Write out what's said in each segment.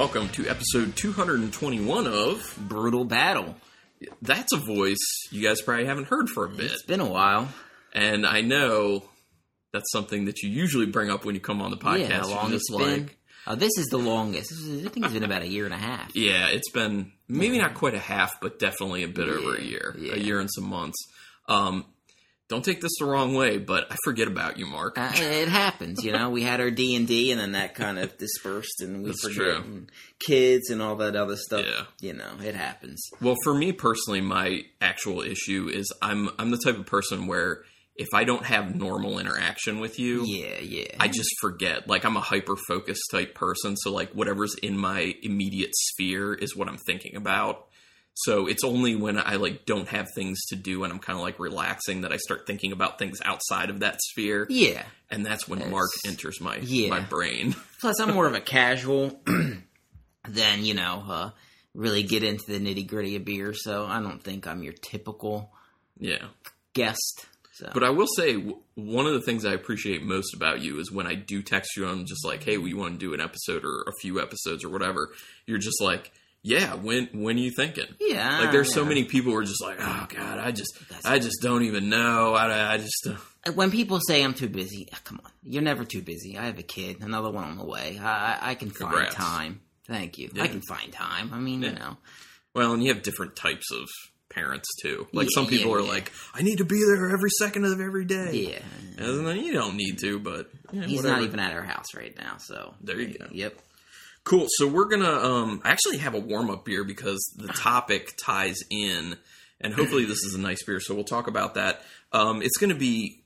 welcome to episode 221 of Brutal Battle. That's a voice you guys probably haven't heard for a bit. It's been a while. And I know that's something that you usually bring up when you come on the podcast. yeah, how long been? Oh, this is the longest. I think it's been about a year and a half. Yeah, it's been maybe not quite a half, but definitely a bit over a year, yeah. a year and some months. Um, don't take this the wrong way, but I forget about you, Mark. Uh, it happens, you know. We had our D and D, and then that kind of dispersed, and we That's forget and kids and all that other stuff. Yeah. You know, it happens. Well, for me personally, my actual issue is I'm I'm the type of person where if I don't have normal interaction with you, Yeah, yeah. I just forget. Like I'm a hyper focused type person, so like whatever's in my immediate sphere is what I'm thinking about. So it's only when I like don't have things to do and I'm kind of like relaxing that I start thinking about things outside of that sphere, yeah. and that's when Yes. Mark enters my Yeah. my brain. Plus, I'm more of a casual than you know, uh, really get into the nitty gritty of beer. So I don't think I'm your typical yeah. guest. So, But I will say w- one of the things I appreciate most about you is when I do text you, I'm just like, "Hey, we want to do an episode or a few episodes or whatever." You're just like, "Yeah, when when are you thinking?" yeah, Like there's so many people who are just like, "Oh God, I just That's- I just don't even know. I, I just uh, When people say I'm too busy, ah, come on, you're never too busy. I have a kid, another one on the way. I, I- can find Congrats. time. Thank you. Yeah. I can find time. I mean, Yeah. you know, well, and you have different types of parents too. Like Yeah, some people yeah, are yeah. like, "I need to be there every second of every day." yeah. And then you don't need to, but yeah, He's whatever. not even at our house right now, so There you go. Yep. Cool. So we're gonna um actually have a warm up beer because the topic ties in, and hopefully this is a nice beer. So we'll talk about that. Um, it's gonna be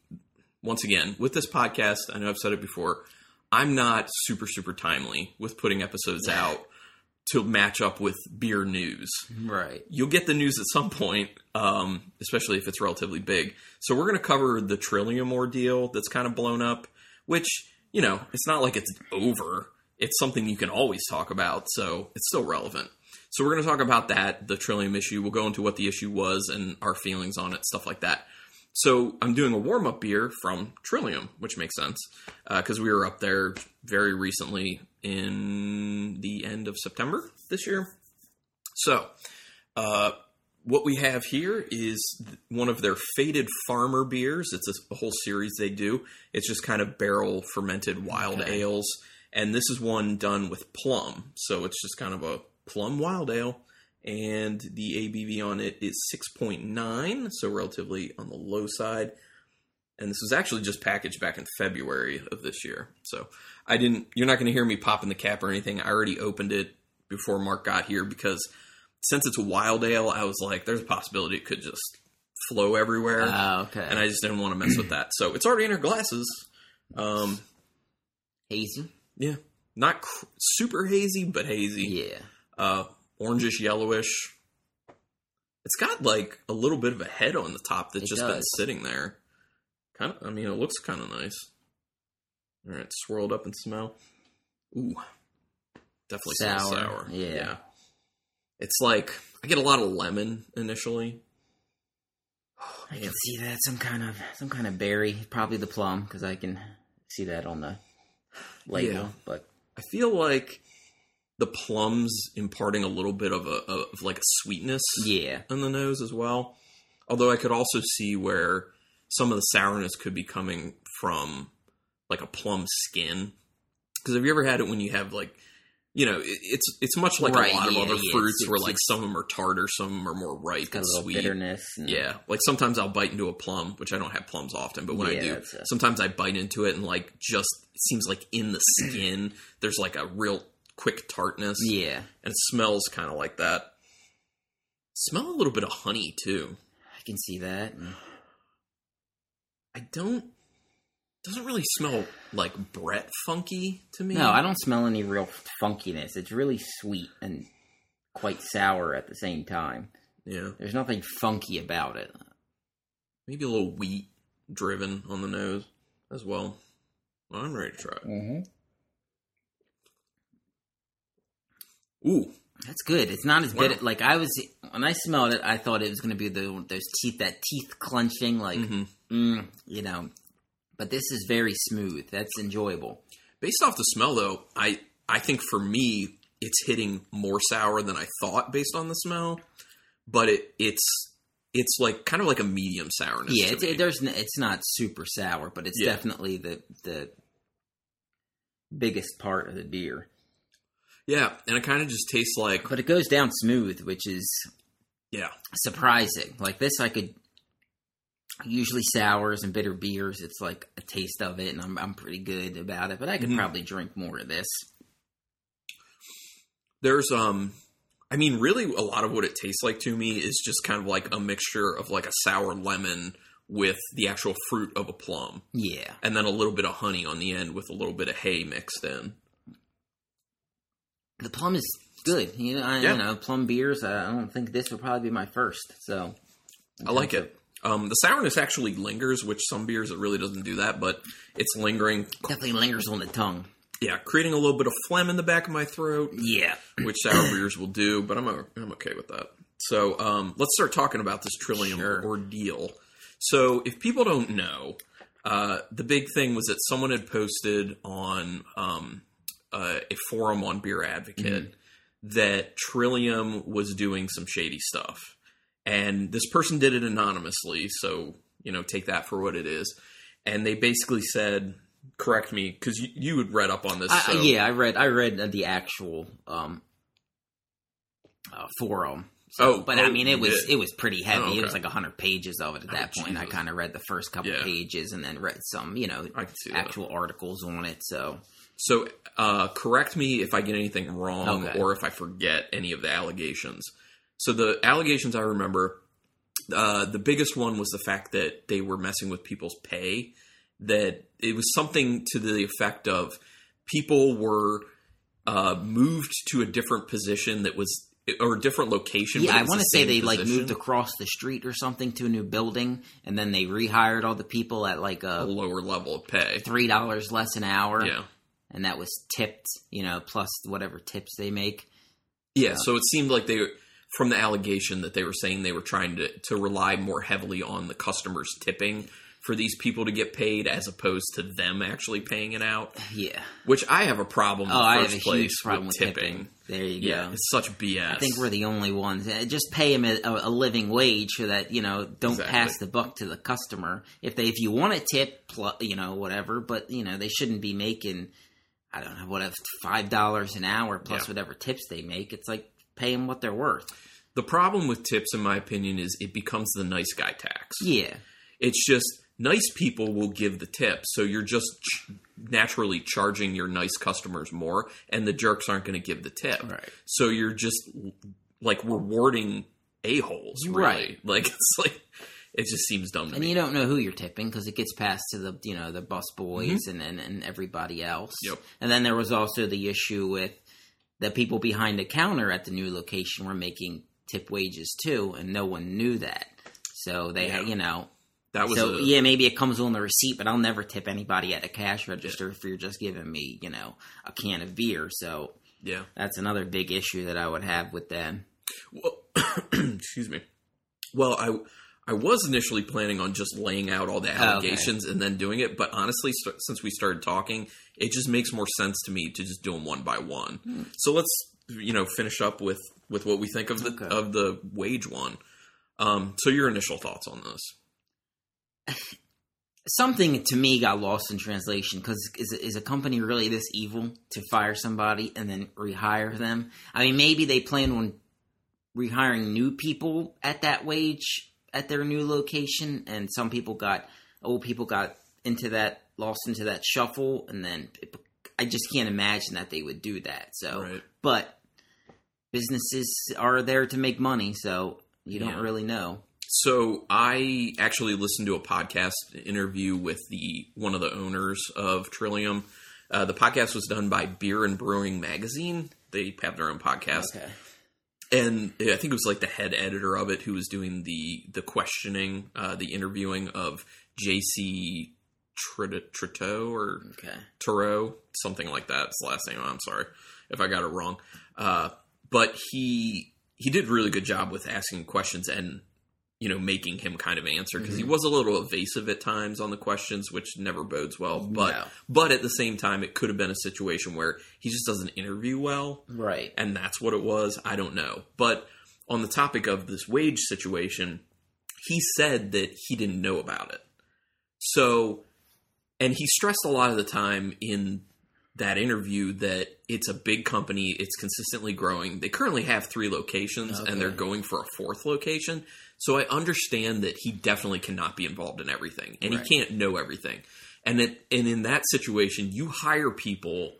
once again with this podcast. I know I've said it before. I'm not super super timely with putting episodes out to match up with beer news. Right. You'll get the news at some point, um, especially if it's relatively big. So we're going to cover the Trillium ordeal that's kind of blown up, which, you know, it's not like it's over. It's something you can always talk about, so it's still relevant. So we're going to talk about that, the Trillium issue. We'll go into what the issue was and our feelings on it, stuff like that. So I'm doing a warm up beer from Trillium, which makes sense because we were up there very recently in the end of September this year. So, uh, what we have here is one of their faded farmer beers. It's a, a whole series they do. It's just kind of barrel fermented wild Okay. ales, and this is one done with plum. So it's just kind of a plum wild ale, and the ABV on it is six point nine, so relatively on the low side. And this was actually just packaged back in February of this year. So I didn't. You're not going to hear me popping the cap or anything. I already opened it before Mark got here because since it's a wild ale, I was like, there's a possibility it could just flow everywhere, Oh, okay. and I just didn't want to mess with that. So it's already in our glasses. Um, Hazy. Yeah, not cr- super hazy, but hazy. Yeah. Uh, orangish yellowish. It's got like a little bit of a head on the top that's It just been sitting there. Kind of. I mean, it looks kind of nice. All right, swirled up and smell. Ooh, definitely smells Sour, sour. yeah. It's like I get a lot of lemon initially. I can see that some kind of some kind of berry, probably the plum, because I can see that on the label. Yeah. But I feel like the plums imparting a little bit of a of like a sweetness yeah, in the nose as well. Although I could also see where some of the sourness could be coming from like a plum skin. Because have you ever had it when you have like, you know, it, it's it's much like Right, a lot of yeah, other yeah, fruits it's- where it's- like some of them are tartar, some of them are more ripe and a little sweet. bitterness. And, Yeah, like sometimes I'll bite into a plum, which I don't have plums often, but when I do, a- sometimes I bite into it and like just it seems like in the skin there's like a real quick tartness, yeah. and it smells kind of like that. Smell a little bit of honey too. I can see that. I don't. Doesn't really smell like Brett funky to me. No, I don't smell any real funkiness. It's really sweet and quite sour at the same time. Yeah, There's nothing funky about it. maybe a little wheat driven on the nose as well. I'm ready to try it. Mm-hmm. Ooh, That's good. It's not as Wow. bitter. Like I was when I smelled it, I thought it was going to be the those teeth that teeth clenching, like Mhm. mm, you know. But this is very smooth. That's enjoyable. based off the smell though, I I think for me it's hitting more sour than I thought based on the smell, but it it's it's like kind of like a medium sourness. Yeah, to it's, me. it, there's it's not super sour, but it's Yeah. definitely the the biggest part of the beer. yeah, and it kind of just tastes like But it goes down smooth, which is yeah, surprising. Like this, I could usually sours and bitter beers. It's like a taste of it, and I'm I'm pretty good about it. But I could Mhm. probably drink more of this. there's um I mean really a lot of what it tastes like to me is just kind of like a mixture of like a sour lemon with the actual fruit of a plum Yeah, and then a little bit of honey on the end with a little bit of hay mixed in. the plum is good. You know, I, Yeah. you know, plum beers. I don't think this would probably be my first. So I like it. Um, the sourness actually lingers, which some beers it really doesn't do that, but it's lingering. Definitely lingers on the tongue. Yeah, creating a little bit of phlegm in the back of my throat, Yeah. which sour beers will do, but I'm o- I'm okay with that. So um, let's start talking about this Trillium Sure. ordeal. So if people don't know, uh, the big thing was that someone had posted on um, uh, a forum on Beer Advocate that Trillium was doing some shady stuff, and this person did it anonymously. So you know, take that for what it is. And they basically said, correct me because you, you had read up on this. I, yeah, I read I read uh, the actual um, uh, forum. Oh, but oh, I mean, it was did. it was pretty heavy. Oh, It was okay. like hundred pages of it at that Oh, point. I kind of read the first couple Yeah. pages and then read some, you know, see that. actual articles on it. So So, uh, correct me if I get anything wrong Okay. or if I forget any of the allegations. So, the allegations I remember, uh, the biggest one was the fact that they were messing with people's pay. That it was something to the effect of people were uh, moved to a different position that was or a different location. yeah, I want to say they like moved across the street or something to a new building, and then they rehired all the people at like a a lower level of pay. three dollars less an hour. Yeah. and that was tipped, you know, plus whatever tips they make. Yeah, so it seemed like they, from the allegation that they were saying they were trying to to rely more heavily on the customers tipping for these people to get paid as opposed to them actually paying it out. Yeah. Which I have a problem. Oh, I have first a huge place problem with with tipping. There you Yeah, go. it's such BS. I think we're the only ones. Uh, Just pay them a, a living wage so that you know don't Exactly. pass the buck to the customer. If they if you want a tip, you know whatever, but you know they shouldn't be making I don't know what if five dollars an hour plus Yeah. whatever tips they make. It's like pay them what they're worth. the problem with tips, in my opinion, is it becomes the nice guy tax. Yeah, It's just nice people will give the tip, so you're just ch- naturally charging your nice customers more, and the jerks aren't going to give the tip. Right. So you're just like rewarding a holes, really. Right. Like it's like it just seems dumb to and me. you don't know who you're tipping because it gets passed to the you know the bus boys mm-hmm. and, and and everybody else. Yep. And then there was also the issue with the people behind the counter at the new location were making tip wages too, and no one knew that. So they, Yeah. you know, that was so a, yeah, maybe it comes on the receipt, but I'll never tip anybody at a cash register if you're just giving me, you know, a can of beer. So yeah. that's another big issue that I would have with them. Well, excuse me. Well, I I was initially planning on just laying out all the Oh, okay. allegations and then doing it, but honestly, st- since we started talking, it just makes more sense to me to just do them one by one. Hmm. So let's you know finish up with with what we think of the Okay. of the wage one. Um, so your initial thoughts on this? something to me got lost in translation because is, is a company really this evil to fire somebody and then rehire them? I mean, maybe they plan on rehiring new people at that wage at their new location, and some people got old people got into that lost into that shuffle, and then it, I just can't imagine that they would do that. So, Right. but businesses are there to make money, so you don't Yeah. really know. So I actually listened to a podcast interview with the one of the owners of Trillium. Uh, the podcast was done by Beer and Brewing Magazine. They have their own podcast, Okay. And I think it was like the head editor of it who was doing the the questioning, uh, the interviewing of J.C. Trito or Okay. Something like that. It's the last name. I'm sorry if I got it wrong. Uh, but he he did a really good job with asking questions, and you know, making him kind of answer because Mm-hmm. he was a little evasive at times on the questions, which never bodes well. But No. but at the same time, it could have been a situation where he just doesn't interview well, Right. and that's what it was. I don't know. But on the topic of this wage situation, he said that he didn't know about it. So, and he stressed a lot of the time in that interview that it's a big company, it's consistently growing. They currently have three locations and they're going for a fourth location. So I understand that he definitely cannot be involved in everything and Right. he can't know everything. And it, and in that situation, you hire people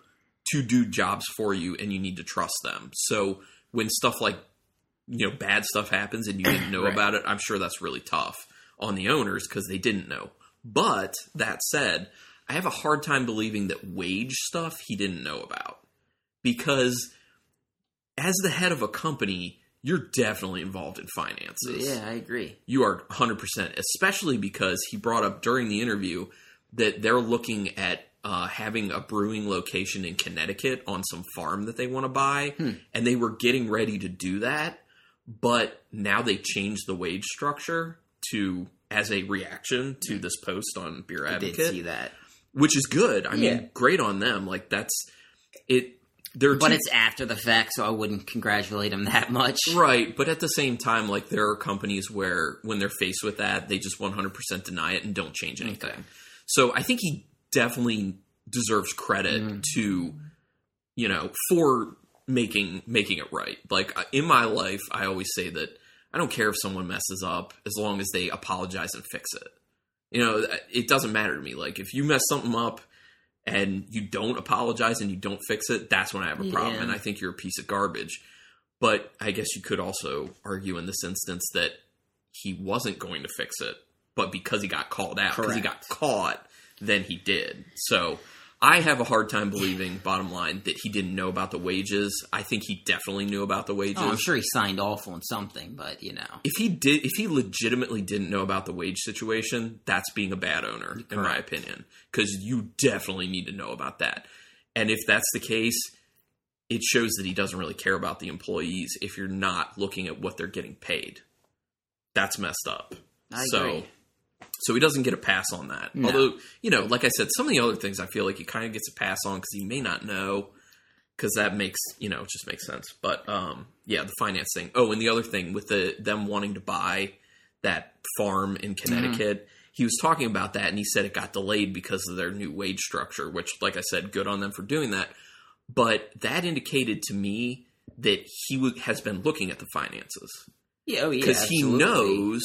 to do jobs for you and you need to trust them. So when stuff like you know bad stuff happens and you didn't know Right. about it, I'm sure that's really tough on the owners because they didn't know. But that said, I have a hard time believing that wage stuff he didn't know about because as the head of a company, you're definitely involved in finances Yeah, I agree. you are 100% especially because he brought up during the interview that they're looking at uh, having a brewing location in connecticut on some farm that they want to buy and they were getting ready to do that but now they changed the wage structure to as a reaction to this post on beer I did advocate see that. which is good i Yeah. mean great on them like that's it But two- it's after the fact, so I wouldn't congratulate him that much. Right, but at the same time, like there are companies where when they're faced with that, they just 100% deny it and don't change anything. Okay. So I think he definitely deserves credit to, you know, for making making it right. Like uh, in my life, I always say that I don't care if someone messes up as long as they apologize and fix it. You know, it doesn't matter to me. Like if you mess something up and you don't apologize and you don't fix it, that's when I have a problem. Yeah. And I think you're a piece of garbage. But I guess you could also argue in this instance that he wasn't going to fix it, but because he got called out, because he got caught, then he did. So I have a hard time believing, bottom line, that he didn't know about the wages. I think he definitely knew about the wages. Oh, I'm sure he signed off on something, but you know. If he did, if he legitimately didn't know about the wage situation, that's being a bad owner, in my opinion. Because you definitely need to know about that. And if that's the case, it shows that he doesn't really care about the employees. If you're not looking at what they're getting paid, that's messed up. I so, agree. So he doesn't get a pass on that. No. Although, you know, like I said, some of the other things I feel like he kind of gets a pass on because he may not know because that makes you know it just makes sense. But um, yeah, the finance thing. Oh, and the other thing with the them wanting to buy that farm in Connecticut, he was talking about that, and he said it got delayed because of their new wage structure. Which, like I said, good on them for doing that. But that indicated to me that he w- has been looking at the finances Yeah, oh yeah, because he knows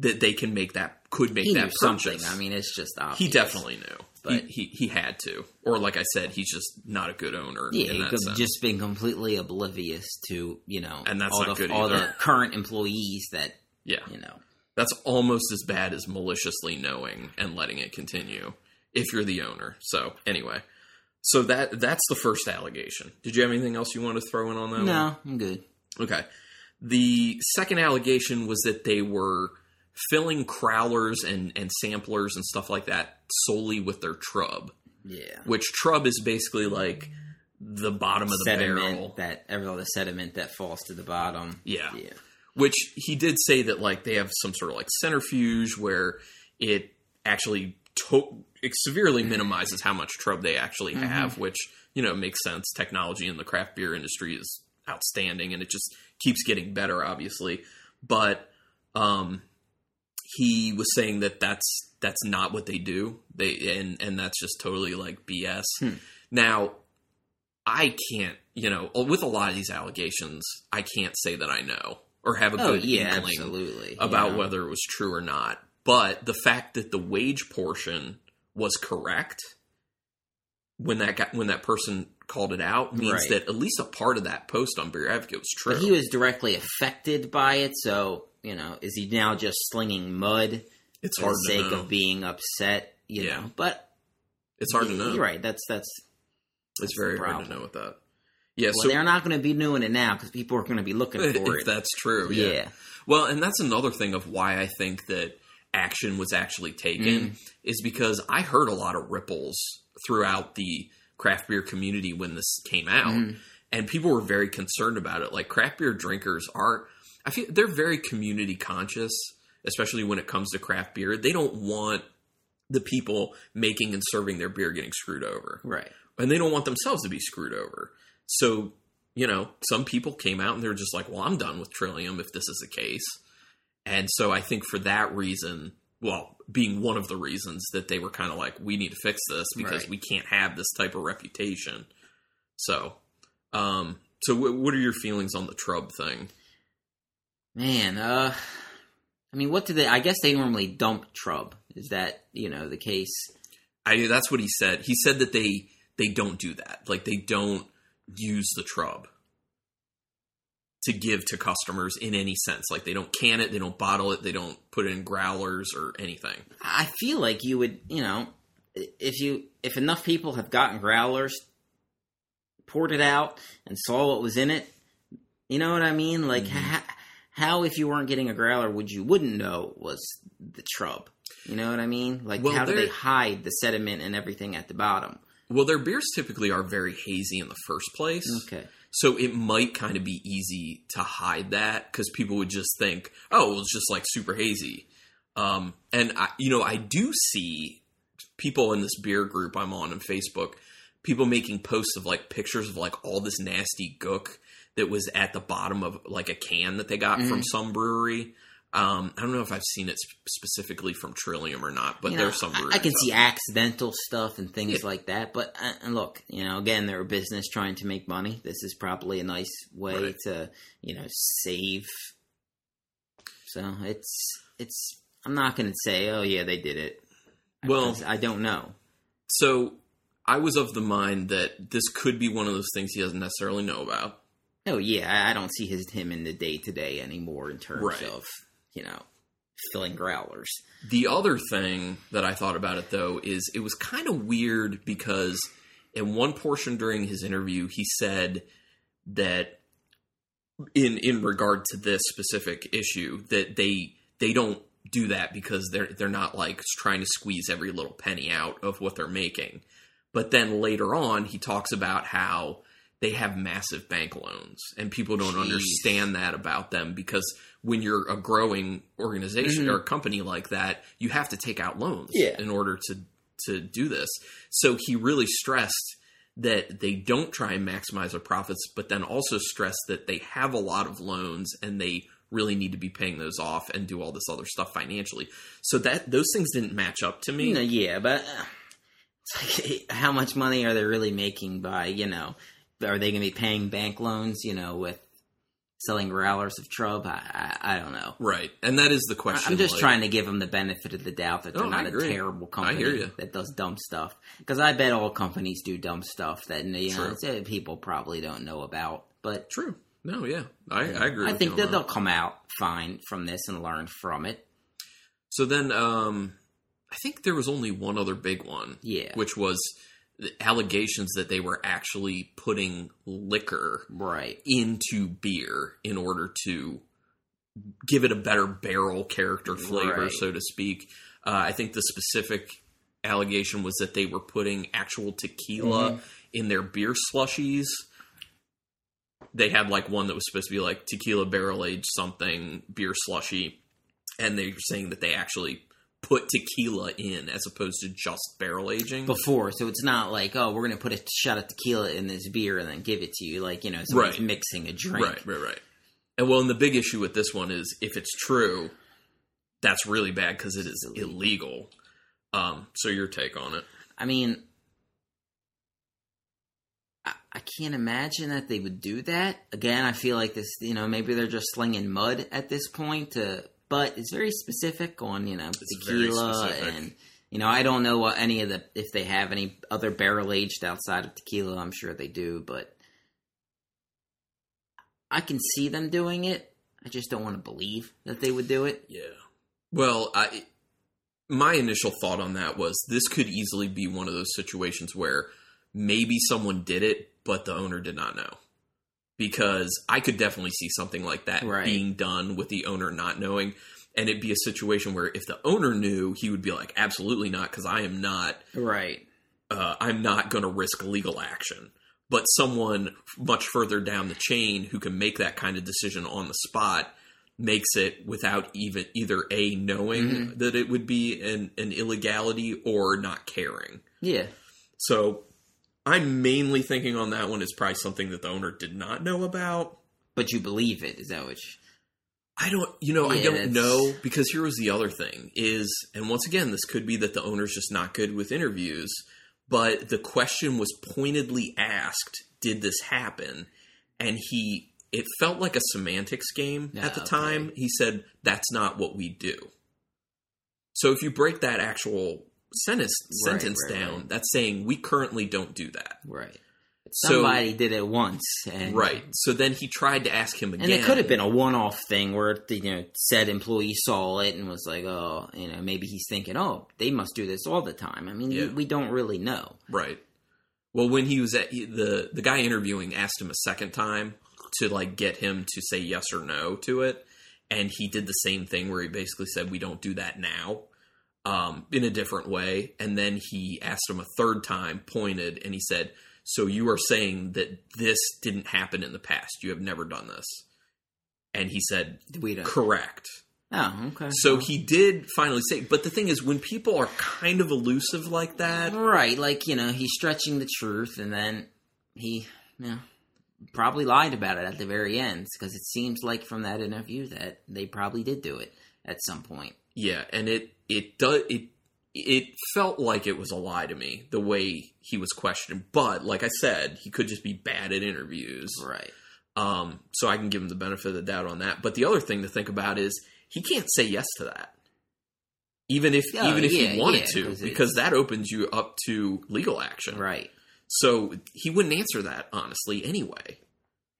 that they can make that could make he that something. I mean, it's just obvious. he definitely knew, But- he, he he had to, or like I said, he's just not a good owner. Yeah, in he that sense. just been completely oblivious to you know, And that's all not the good all either. the current employees that yeah, you know. that's almost as bad as maliciously knowing and letting it continue if you're the owner. So anyway, so that that's the first allegation. Did you have anything else you want to throw in on that? one? No, I'm good. Okay. The second allegation was that they were filling crowlers and, and samplers and stuff like that solely with their trub, Yeah, which trub is basically like the bottom of the sediment barrel. that every all the sediment that falls to the bottom. Yeah. yeah, Which he did say that like they have some sort of like centrifuge where it actually to- it severely minimizes how much trub they actually have, which you know makes sense. Technology in the craft beer industry is outstanding, and it just keeps getting better, obviously. But um, he was saying that that's that's not what they do. They and and that's just totally like BS. Hmm. Now, I can't, you know, uh, with a lot of these allegations, I can't say that I know or have a oh good yeah, inkling absolutely. about yeah. whether it was true or not. But the fact that the wage portion was correct when that got, when that person called it out means Right. that at least a part of that post on Beer Advocate was true. But he was directly affected by it, so you know, is he now just slinging mud it's for the sake know. of being upset? You Yeah. know, but it's hard to know. You're right. That's that's It's that's very hard to know with that. Yeah, Well, so they're not going to be doing it now because people are going to be looking for if it. that's true, yeah. yeah. Well, and that's another thing of why I think that action was actually taken Mm. is because I heard a lot of ripples throughout the craft beer community when this came out, Mm. and people were very concerned about it. Like craft beer drinkers are, I feel they're very community conscious, especially when it comes to craft beer. They don't want the people making and serving their beer getting screwed over. Right. And they don't want themselves to be screwed over. So, you know, some people came out and they're just like, well, I'm done with Trillium if this is the case. And so I think for that reason, well, being one of the reasons that they were kind of like, we need to fix this because Right. we can't have this type of reputation. So, um, so w- what are your feelings on the Trub thing? Man, uh, I mean, what do they? I guess they normally dump Trub. Is that you know the case? I that's what he said. He said that they they don't do that. Like they don't use the Trub to give to customers in any sense. Like they don't can it, they don't bottle it, they don't put it in growlers or anything. I feel like you would, you know, if you if enough people have gotten growlers, poured it out, and saw what was in it, you know what I mean? Like Mhm. how, how if you weren't getting a growler, would you wouldn't know was the Trub? You know what I mean? Like Well, how do they hide the sediment and everything at the bottom? Well, their beers typically are very hazy in the first place. Okay. So it might kind of be easy to hide that because people would just think, oh, well, it's just like super hazy. Um, and I, you know, I do see people in this beer group I'm on on Facebook, people making posts of like pictures of like all this nasty gook that was at the bottom of like a can that they got from Mhm. some brewery. Um, I don't know if I've seen it sp- specifically from Trillium or not, but You know, there's some I- I can see accidental stuff and things Yeah. like that. But uh, and look, you know, again, they're a business trying to make money. This is probably a nice way Right. to, you know, save. So it's it's. I'm not going to say, oh yeah, they did it. Well- I don't know. So I was of the mind that this could be one of those things he doesn't necessarily know about. Oh yeah, I, don't see his him in the day to day anymore in terms Right. of you know filling growlers. The other thing that I thought about it though is it was kind of weird because in one portion during his interview he said that in in regard to this specific issue that they they don't do that because they're they're not like trying to squeeze every little penny out of what they're making. But then later on he talks about how they have massive bank loans and people don't Jeez. understand that about them because when you're a growing organization Mhm. or a company like that, you have to take out loans Yeah. in order to to do this. So he really stressed that they don't try and maximize their profits, but then also stressed that they have a lot of loans and they really need to be paying those off and do all this other stuff financially. So that those things didn't match up to me. Know, yeah, but uh, it's like, how much money are they really making by, you know, are they going to be paying bank loans, you know, with selling growlers of Trub? I, I, I don't know. Right. And that is the question. I'm just like- trying to give them the benefit of the doubt that they're Oh, not a terrible company that does dumb stuff. Because I bet all companies do dumb stuff that you know people probably don't know about. But True. No, yeah. I, I agree. I think that they'll come out fine from this and learn from it. So then um I think there was only one other big one. Yeah. Which was the allegations that they were actually putting liquor Right. into beer in order to give it a better barrel character flavor, Right. so to speak. Uh, I think the specific allegation was that they were putting actual tequila Mhm. in their beer slushies. They had like one that was supposed to be like tequila barrel aged something beer slushy, and they were saying that they actually put tequila in as opposed to just barrel aging. before, so it's not like oh we're gonna put a shot of tequila in this beer and then give it to you like you know somebody's Right. mixing a drink. Right, right, right. And well, and the big issue with this one is if it's true, that's really bad because it is illegal. Um, so your take on it? I mean, I, I can't imagine that they would do that. Again, I feel like this, you know, maybe they're just slinging mud at this point. To, but it's very specific on, you know, It's tequila and. You know, I don't know what any of the if they have any other barrel aged outside of tequila. I'm sure they do, but I can see them doing it. I just don't want to believe that they would do it. Yeah. Well, I my initial thought on that was this could easily be one of those situations where maybe someone did it, but the owner did not know. Because I could definitely see something like that Right. being done with the owner not knowing. And it'd be a situation where if the owner knew, he would be like, absolutely not, because I am not Right. uh, I'm not going to risk legal action. But someone much further down the chain who can make that kind of decision on the spot makes it without even either a knowing Mhm. that it would be an, an illegality or not caring. Yeah. So I'm mainly thinking on that one is probably something that the owner did not know about. But you believe it, is that what you, I don't, you know, I don't that's- know because here was the other thing is, and once again, this could be that the owner's just not good with interviews, but the question was pointedly asked, did this happen? And he, it felt like a semantics game at the Ah, okay. time. He said, that's not what we do. So if you break that actual sentence, Right, sentence right, down, right. that's saying we currently don't do that. right. So- Somebody did it once. And, Right. So then he tried to ask him again. And it could have been a one-off thing where the you know said employee saw it and was like, oh, you know, maybe he's thinking, oh, they must do this all the time. I mean, Yeah. we, we don't really know. Right. Well, when he was at the the guy interviewing asked him a second time to like get him to say yes or no to it, and he did the same thing where he basically said we don't do that now, um, in a different way, and then he asked him a third time, pointed, and he said, "So you are saying that this didn't happen in the past? You have never done this?" And he said. "Correct." Oh, okay. So he did finally say, but the thing is, when people are kind of elusive like that, right, like you know, he's stretching the truth, and then he, you know, probably lied about it at the very end because it seems like from that interview that they probably did do it at some point. Yeah, and it it does it it felt like it was a lie to me the way he was questioned. But like I said, he could just be bad at interviews. Right. Um, so I can give him the benefit of the doubt on that. But the other thing to think about is he can't say yes to that, even if Oh, even if yeah, he wanted yeah, to, 'cause because that opens you up to legal action. Right. So he wouldn't answer that honestly anyway.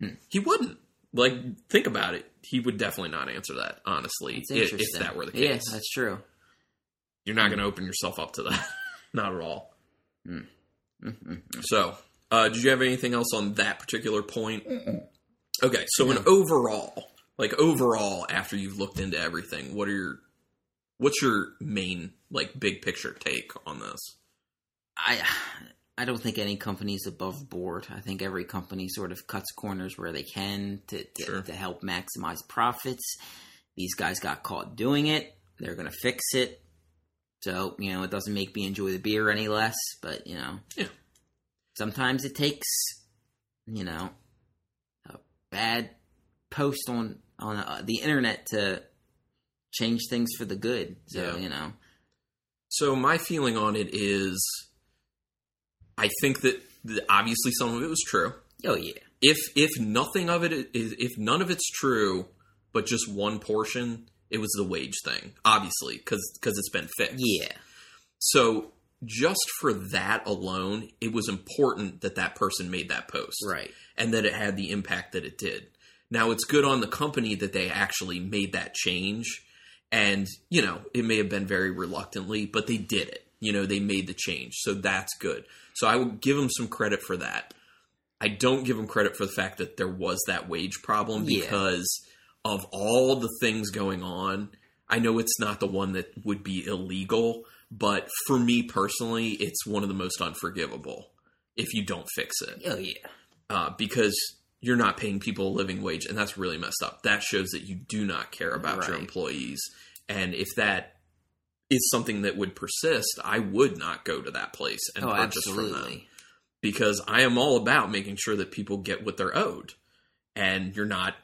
Hmm. He wouldn't. Like think about it. He would definitely not answer that honestly It's i- if, that were the Yeah, case. that's true. You're not going to open yourself up to that. not at all. Mm-hmm. So, uh, did you have anything else on that particular point? Okay, so in No. overall, like overall, after you've looked into everything, what are your what's your main like big picture take on this? I I don't think any company is above board. I think every company sort of cuts corners where they can to to, Sure. to help maximize profits. These guys got caught doing it. They're going to fix it. So you know, it doesn't make me enjoy the beer any less. But you know, Yeah. Sometimes it takes you know a bad post on on uh, the internet to change things for the good. So Yeah. you know, So my feeling on it is, I think that that obviously some of it was true. oh yeah, If if nothing of it is, if none of it's true, but just one portion, it was the wage thing, obviously, because it's been fixed. yeah, So just for that alone, it was important that that person made that post, right. and that it had the impact that it did. Now it's good on the company that they actually made that change, and you know it may have been very reluctantly, but they did it. You know they made the change, so that's good. So I will give them some credit for that. I don't give them credit for the fact that there was that wage problem Yeah. because of all the things going on. I know it's not the one that would be illegal, but for me personally, it's one of the most unforgivable if you don't fix it Oh yeah. uh, because you're not paying people a living wage, and that's really messed up. That shows that you do not care about your employees, and if that is something that would persist, I would not go to that place and Oh, purchase from them because I am all about making sure that people get what they're owed, and you're not,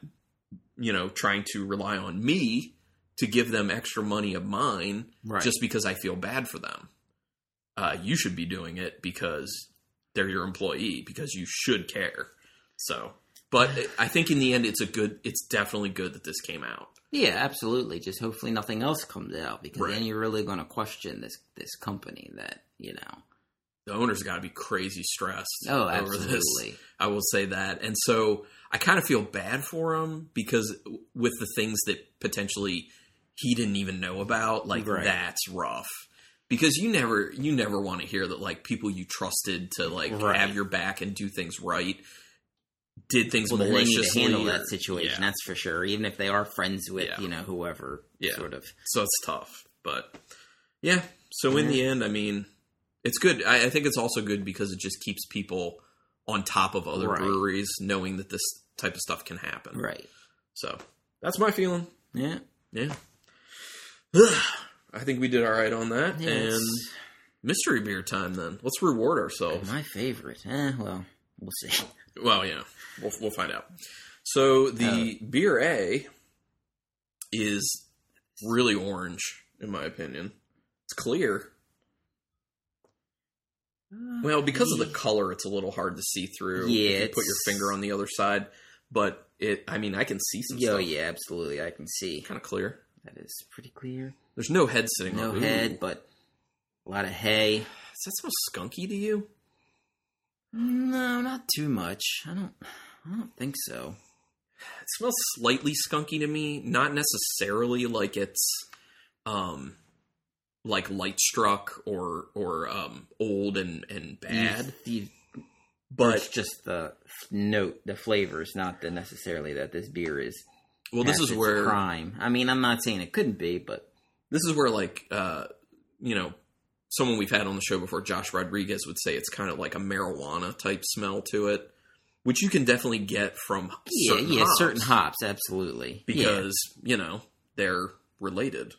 you know, trying to rely on me to give them extra money of mine Right. just because I feel bad for them. Uh, you should be doing it because they're your employee because you should care. So, but I think in the end, it's a good. It's definitely good that this came out. yeah, absolutely. Just hopefully nothing else comes out because Right. then you're really going to question this this company that you know. The owner's got to be crazy stressed. Oh, over this. absolutely. I will say that. And so I kind of feel bad for him because with the things that potentially he didn't even know about, like Right. that's rough. Because you never you never want to hear that like people you trusted to like Right. have your back and do things right did things Well, then they need to maliciously. handle or- that situation. yeah. That's for sure. Even if they are friends with Yeah. you know whoever, Yeah. sort of. So it's tough. But yeah. So in the end, I mean, it's good. I, I think it's also good because it just keeps people on top of other Right. breweries, knowing that this type of stuff can happen. Right. So that's my feeling. Yeah. Yeah. I think we did all right on that. Yeah, and mystery beer time then. Let's reward ourselves. My favorite. Eh, well, we'll see. Well, yeah, we'll we'll find out. So the uh, beer A is really orange, in my opinion. It's clear. Uh, well, because of the color, it's a little hard to see through. if Yeah, you put your finger on the other side, but it. I mean, I can see some Yo, stuff. yeah, absolutely. I can see. kind of clear. That is pretty clear. There's no head sitting No on. Ooh. head, but a lot of hay. Does that smell skunky to you? No, not too much. I don't. I don't think so. It smells slightly skunky to me. Not necessarily like it's, um, like light struck or or um old and and bad, The, but it's just the note, the flavors, not the necessarily that this beer is. well, this is where crime. I mean, I'm not saying it couldn't be, but this is where like uh you know someone we've had on the show before josh rodriguez would say it's kind of like a marijuana type smell to it which you can definitely get from yeah, certain yeah, hops. certain hops, absolutely. because you know they're related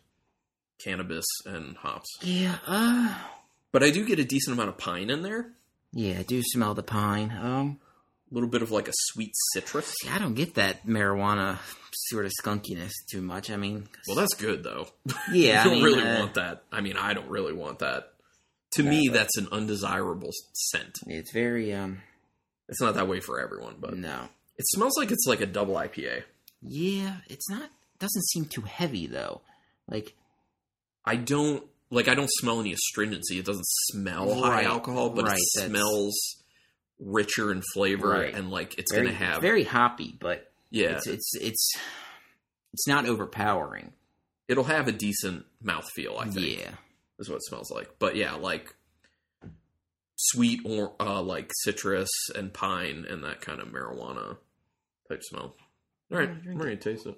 cannabis and hops. Yeah, yeah, uh, but i do get a decent amount of pine in there. Yeah, I do smell the pine. Um, little bit of like a sweet citrus see, I don't get that marijuana sort of skunkiness too much. I mean, well that's good though yeah, you I don't mean, really uh, want that i mean i don't really want that to me that's an undesirable scent It's very um, it's not that way for everyone but no. It smells like it's like a double IPA. Yeah, it's not. Doesn't seem too heavy though. Like I don't like. I don't smell any astringency. It doesn't smell high alcohol, but right, it smells richer in flavor Right. and like it's very, gonna have very hoppy, but yeah. it's it's it's it's not overpowering. it'll have a decent mouthfeel. I think Yeah, is what it smells like. But yeah, like sweet or uh, like citrus and pine and that kind of marijuana type smell. All right, I'm ready to taste it.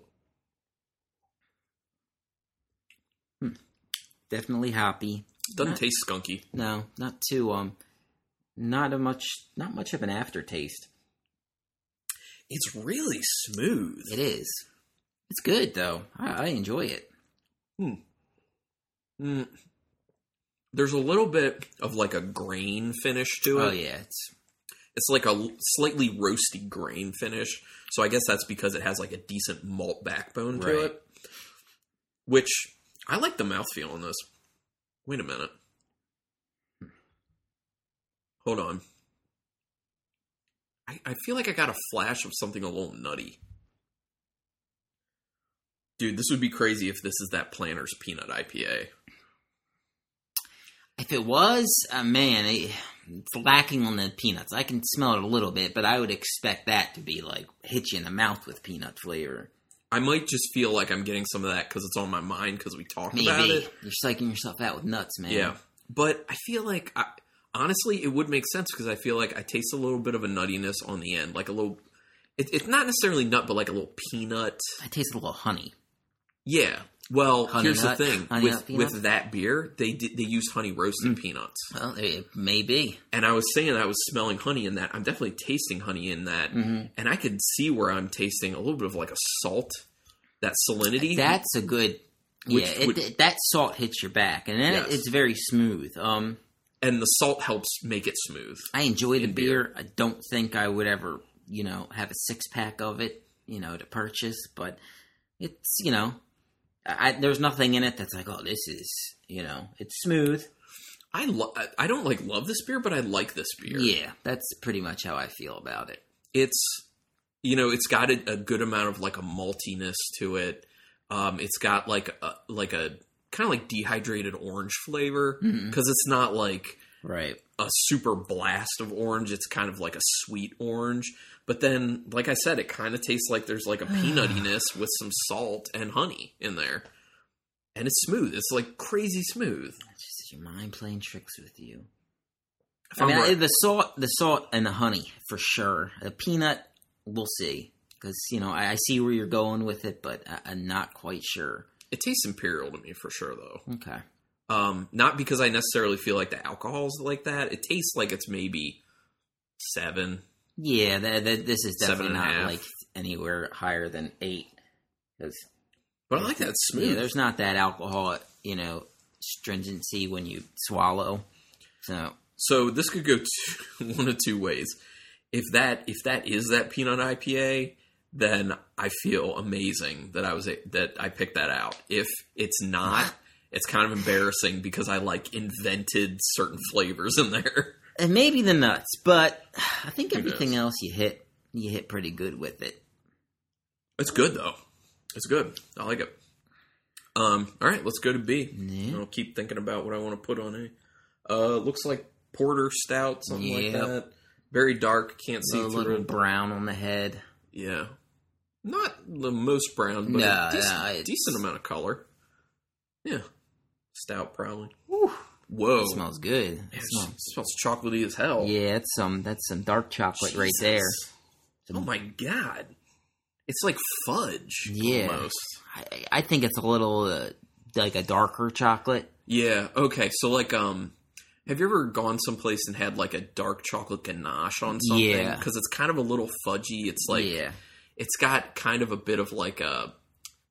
definitely hoppy. Doesn't Not- taste skunky. No, not too um, not a much, not much of an aftertaste. It's really smooth. It is. It's good though. I, I enjoy it. Hmm. Mm. There's a little bit of like a grain finish to it. Oh yeah, it's It's like a slightly roasty grain finish. So I guess that's because it has like a decent malt backbone to Right. it. Which I like the mouthfeel on this. Wait a minute. Hold on. I, I feel like I got a flash of something a little nutty. Dude, this would be crazy if this is that Planner's Peanut IPA. If it was, uh, man, it, it's lacking on the peanuts. I can smell it a little bit, but I would expect that to be like hit you in the mouth with peanut flavor. I might just feel like I'm getting some of that because it's on my mind because we talked about it. you're psyching yourself out with nuts, man. Yeah, but I feel like I, honestly, it would make sense because I feel like I taste a little bit of a nuttiness on the end, like a little. It, it's not necessarily nut, but like a little peanut. I taste a little honey. Yeah. Well, Honey here's nut? the thing with with that beer, they did, they used honey roasted peanuts, Well, it may be. and I was saying that I was smelling honey in that. I'm definitely tasting honey in that, Mm-hmm. and I could see where I'm tasting a little bit of like a salt, that salinity. That's a good. Which- yeah, which- it- that salt hits your back, and then it- it's very smooth. Um, and the salt helps make it smooth. I enjoy the beer. beer. I don't think I would ever, you know, have a six pack of it, you know, to purchase. But it's, you know, I, there's nothing in it that's like, oh, this is, you know, it's smooth. I lo- I- don't like love this beer, but I like this beer. Yeah, that's pretty much how I feel about it. it's you know it's got a, a good amount of like a maltiness to it. Um, it's got like a like a kind of like dehydrated orange flavor mm-hmm. because it's not like Right. a super blast of orange. It's kind of like a sweet orange. But then, like I said, it kind of tastes like there's like a peanutiness with some salt and honey in there, and it's smooth. It's like crazy smooth. It's just your mind playing tricks with you. If I I'm mean, right- I, the salt, the salt and the honey for sure. The peanut, we'll see, because you know I, I see where you're going with it, but I, I'm not quite sure. It tastes imperial to me for sure, though. Okay. Um, not because I necessarily feel like the alcohol's like that. It tastes like it's maybe seven. Yeah, this is definitely not like anywhere higher than eight. But I like that smooth. Yeah, there's not that alcohol, you know, stringency when you swallow. So So this could go two, one of two ways. If that if that is that peanut IPA, then I feel amazing that I was that I picked that out. If it's not, it's kind of embarrassing because I like invented certain flavors in there. and maybe the nuts, but I think everything else you hit you hit pretty good with it. It's good though. It's good. I like it. Um. All right, let's go to B. Yeah. I'll keep thinking about what I want to put on A. Uh, looks like porter stout, something like that. Very dark. Can't see a through little it. brown on the head. Yeah. Not the most brown, but No, a decent, no, it's- decent amount of color. Yeah. Stout, probably. Whew, Whoa. it smells good. It it smells- smells chocolatey as hell. yeah, it's some that's some dark chocolate right there. Jesus. Oh my god. It's like fudge. Yeah. Almost. I, I think it's a little uh, like a darker chocolate. Yeah. Okay. So like, um, have you ever gone someplace and had like a dark chocolate ganache on something? Yeah. Because it's kind of a little fudgy. It's like yeah, it's got kind of a bit of like a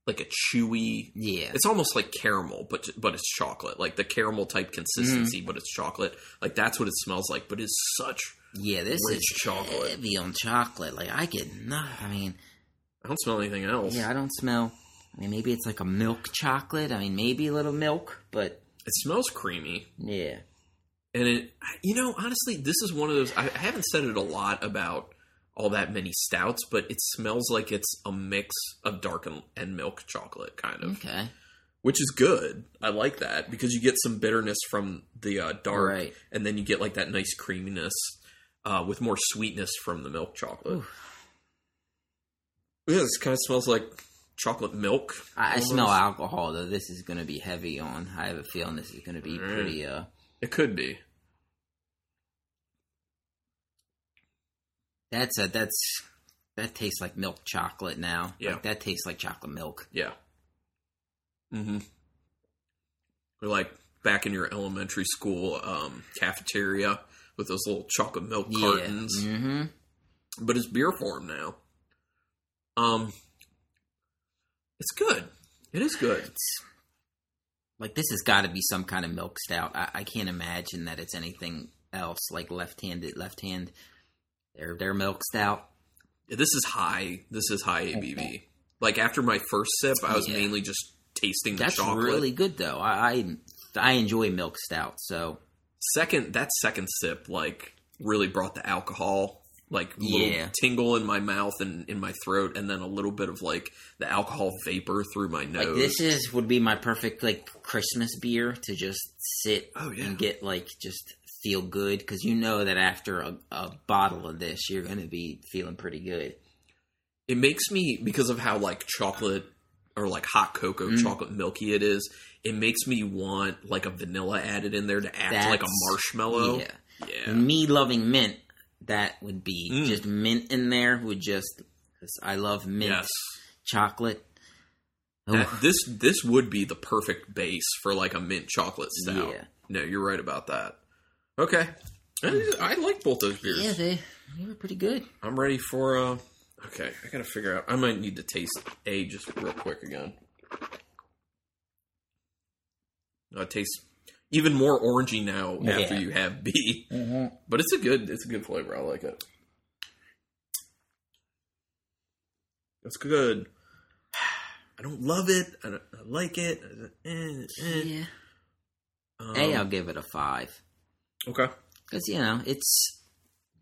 like a chewy. yeah. It's almost like caramel, but but it's chocolate, like the caramel type consistency, Mm-hmm. but it's chocolate. Like that's what it smells like, but it's such. Yeah, this Rich is chocolate. heavy on chocolate. Like I get not. I mean, I don't smell anything else. yeah, I don't smell. I mean, maybe it's like a milk chocolate. I mean, maybe a little milk, but It smells creamy, yeah, and it. You know, honestly, this is one of those. I, I haven't said it a lot about all that many stouts, but it smells like it's a mix of dark and, and milk chocolate, kind of, okay, which is good. I like that because you get some bitterness from the uh, dark, Right. and then you get like that nice creaminess uh, with more sweetness from the milk chocolate. Ooh. Yeah, this kind of smells like chocolate milk. I, I smell alcohol though. This is going to be heavy on. I have a feeling this is going to be pretty. uh It could be. That's a that's that tastes like milk chocolate now. Yeah. Like, that tastes like chocolate milk. Yeah. Mm-hmm. Or like back in your elementary school um, cafeteria with those little chocolate milk cartons. Yeah. Mm-hmm. But it's beer form now. Um, it's good. It is good. Like this has got to be some kind of milk stout. I, I can't imagine that it's anything else. Like left-handed, left hand. Their their milk stout. This is high. This is high ABV. Like after my first sip, I was Yeah. mainly just tasting the That's chocolate. really good though. I, I I enjoy milk stout. So second that second sip like really brought the alcohol like a little Yeah. tingle in my mouth and in my throat and then a little bit of like the alcohol vapor through my nose like this is would be my perfect like Christmas beer to just sit Oh, yeah. and get like just feel good because you know that after a, a bottle of this you're gonna be feeling pretty good. it makes me because of how like chocolate or like hot cocoa Mm. chocolate milky it is it makes me want like a vanilla added in there to act like a marshmallow Yeah. yeah me loving mint, that would be Mm. just mint in there would just cause I love mint yes chocolate. That- this this would be the perfect base for like a mint chocolate stout Yeah. no you're right about that okay I, I like both those beers yeah, they they were pretty good. I'm ready for uh okay, I gotta figure out I might need to taste A just real quick again. Uh, it tastes even more orangey now after you have B. But it's a good it's a good flavor. I like it. It's good. I don't love it. I, don't, I like it. Eh, eh. Yeah, Um, a I'll give it a five okay. because you know it's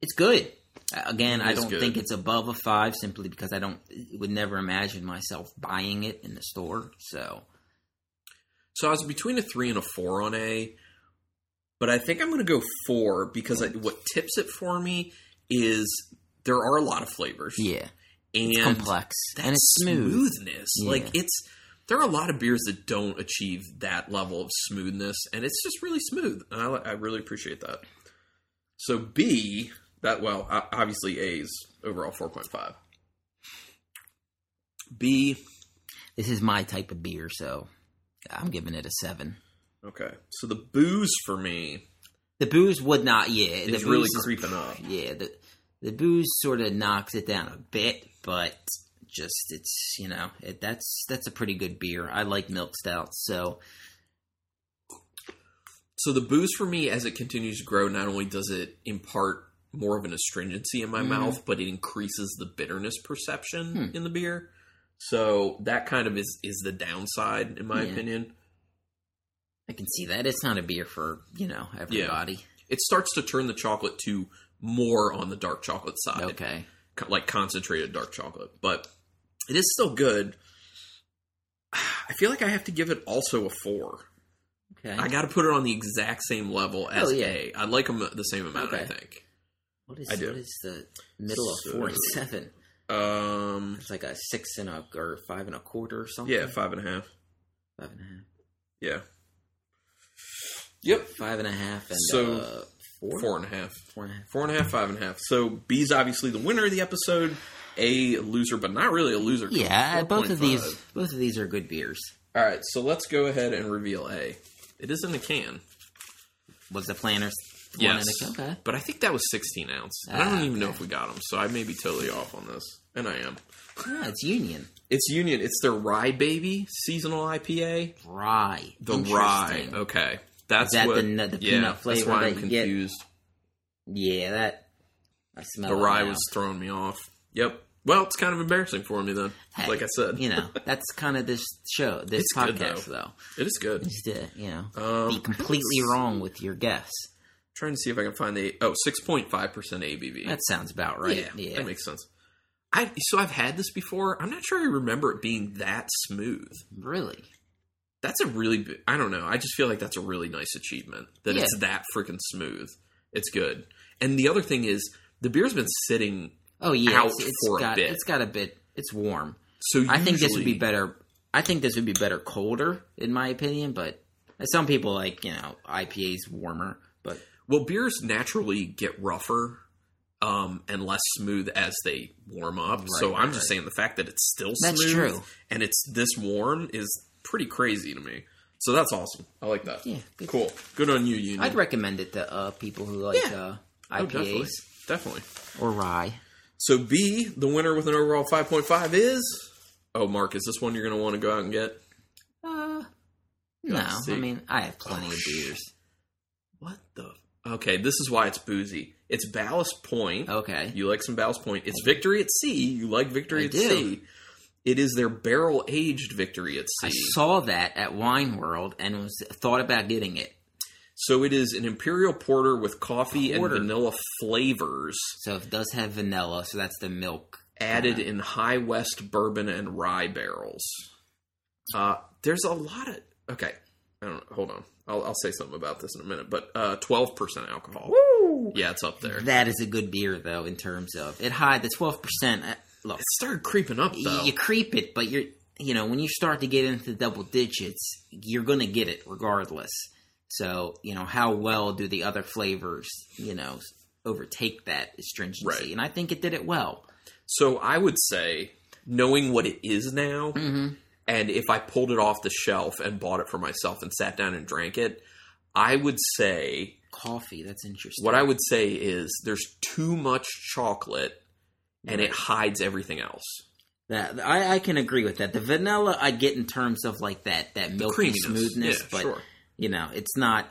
it's good. Uh, Again, It I don't good. think it's above a five simply because I don't would never imagine myself buying it in the store. So So I was between a three and a four on A, but I think I'm going to go four because I, what tips it for me is there are a lot of flavors yeah, and complex that and it's smooth. smoothness. Yeah. Like it's there are a lot of beers that don't achieve that level of smoothness, and it's just really smooth. And I, I really appreciate that. So B that well obviously A's overall four point five. B This is my type of beer, so I'm giving it a seven. okay. So the booze for me The booze would not, yeah. Is really creeping up. Yeah, the the booze sort of knocks it down a bit, but just it's you know it, that's that's a pretty good beer. I like milk stouts, so So the booze for me, as it continues to grow, not only does it impart more of an astringency in my Mhm. mouth, but it increases the bitterness perception Hmm. in the beer. So that kind of is is the downside, in my Yeah. opinion. I can see that it's not a beer for you know everybody. It starts to turn the chocolate to more on the dark chocolate side, Okay, like concentrated dark chocolate, but it is still good. I feel like I have to give it also a four. okay. I got to put it on the exact same level as Oh, yeah. A. I like them the same amount. I think. what is I do. what is the middle of four and seven? Um, It's like a six and a or five and a quarter or something. yeah, five and a half. five and a half. Yeah. Yep. Five and a half and So, uh, four? Four and a half. Four and a half. Four and a half, five and a half. So B's obviously the winner of the episode. A loser, but not really a loser. Yeah, both of these both of these are good beers. All right, so let's go ahead and reveal A. It is in the can, Was the planners one Yes. the okay? but I think that was 16 ounce. And I Ah, don't even know if we got them, so I may be totally off on this, and I am. Yeah, it's Union It's Union. It's their Rye Baby seasonal IPA. rye. The rye. Okay, that's Is that what, the the yeah, peanut That's why that I'm you get? confused. Yeah, that I smell. The rye was throwing me off. Yep. Well, it's kind of embarrassing for me then. Hey, like I said, you know, that's kind of this show, this It's good, podcast, though. it is good. Is to you know Um, be completely wrong with your guess. trying to see if I can find the oh 6.5 percent ABV. That sounds about right. yeah, Yeah, that makes sense. I so I've had this before. I'm not sure I remember it being that smooth. really. That's a really I don't know. I just feel like that's a really nice achievement that Yeah. it's that freaking smooth. It's good. And the other thing is the beer's been sitting Oh yeah, out it's, it's for a bit. it's got a bit. It's warm. so I think this would be better. I think this would be better colder, in my opinion. But some people like you know IPA's warmer. But Well, beers naturally get rougher um, and less smooth as they warm up. so I'm just saying the fact that it's still That's smooth true. and it's this warm is pretty crazy to me. So that's awesome. I like that. Yeah, good. cool. Good on you, Union. I'd recommend it to uh, people who like Yeah. uh, Oh, IPAs definitely, definitely. or rye. So B, the winner with an overall 5.5 is. Oh, Mark, is this one you're going to want to go out and get? Uh, no, I mean I have plenty Oh, of beers. What the? Okay, this is why it's boozy. It's Ballast Point. Okay, You like some Ballast Point. It's Victory at Sea. You like Victory I at do. Sea. It is their barrel aged Victory at Sea. I saw that at Wine World and was thought about getting it. So it is an imperial porter with coffee Porter. and vanilla flavors So it does have vanilla, so that's the milk. added in High West bourbon and rye barrels. Uh, there's a lot of okay. I don't hold on. I'll, I'll say something about this in a minute. But uh, twelve percent alcohol. Yeah, it's up there. That is a good beer, though, in terms of it high the twelve percent. uh, Look, It started creeping up though. you, you creep it, but you're you know when you start to get into double digits, you're going to get it regardless. So you know how well do the other flavors you know overtake that astringency, Right. and I think it did it well. So I would say, knowing what it is now, Mm-hmm. and if I pulled it off the shelf and bought it for myself and sat down and drank it, I would say Coffee, that's interesting. what I would say is there's too much chocolate and it hides everything else. That I, I can agree with that. The vanilla I get in terms of like that that milky smoothness, Yeah, but sure. You know it's not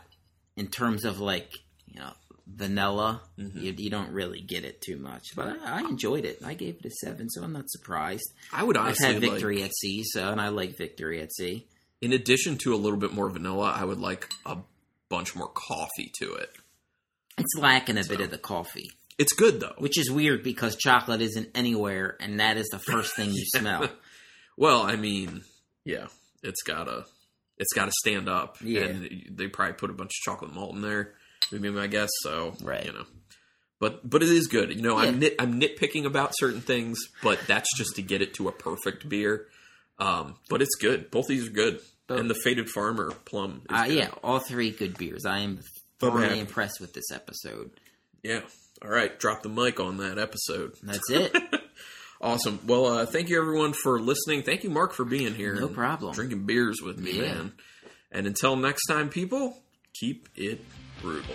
in terms of like you know vanilla. Mm-hmm. You, you don't really get it too much. But I, I enjoyed it. I gave it a seven, so I'm not surprised. I would I've honestly had like- Victory at Sea, so and I like Victory at Sea. in addition to a little bit more vanilla, I would like a bunch more coffee to it. It's lacking a bit of the coffee, It's good though. which is weird because chocolate isn't anywhere, and that is the first thing you smell. Well, I mean, yeah, it's gotta it's gotta stand up. Yeah. and they probably put a bunch of chocolate malt in there. Would be my guess. So Right. you know, but but it is good. You know, I'm nit I'm nitpicking about certain things, but that's just to get it to a perfect beer. Um, but it's good. Both these are good. Both. and the faded farmer plum. Is Uh, yeah, all three good beers. I am thoroughly impressed with this episode. yeah. All right, drop the mic on that episode. That's it. Awesome. Well, uh, thank you everyone for listening. Thank you, Mark, for being here. No problem. Drinking beers with me, Yeah. man. And until next time, people, keep it brutal.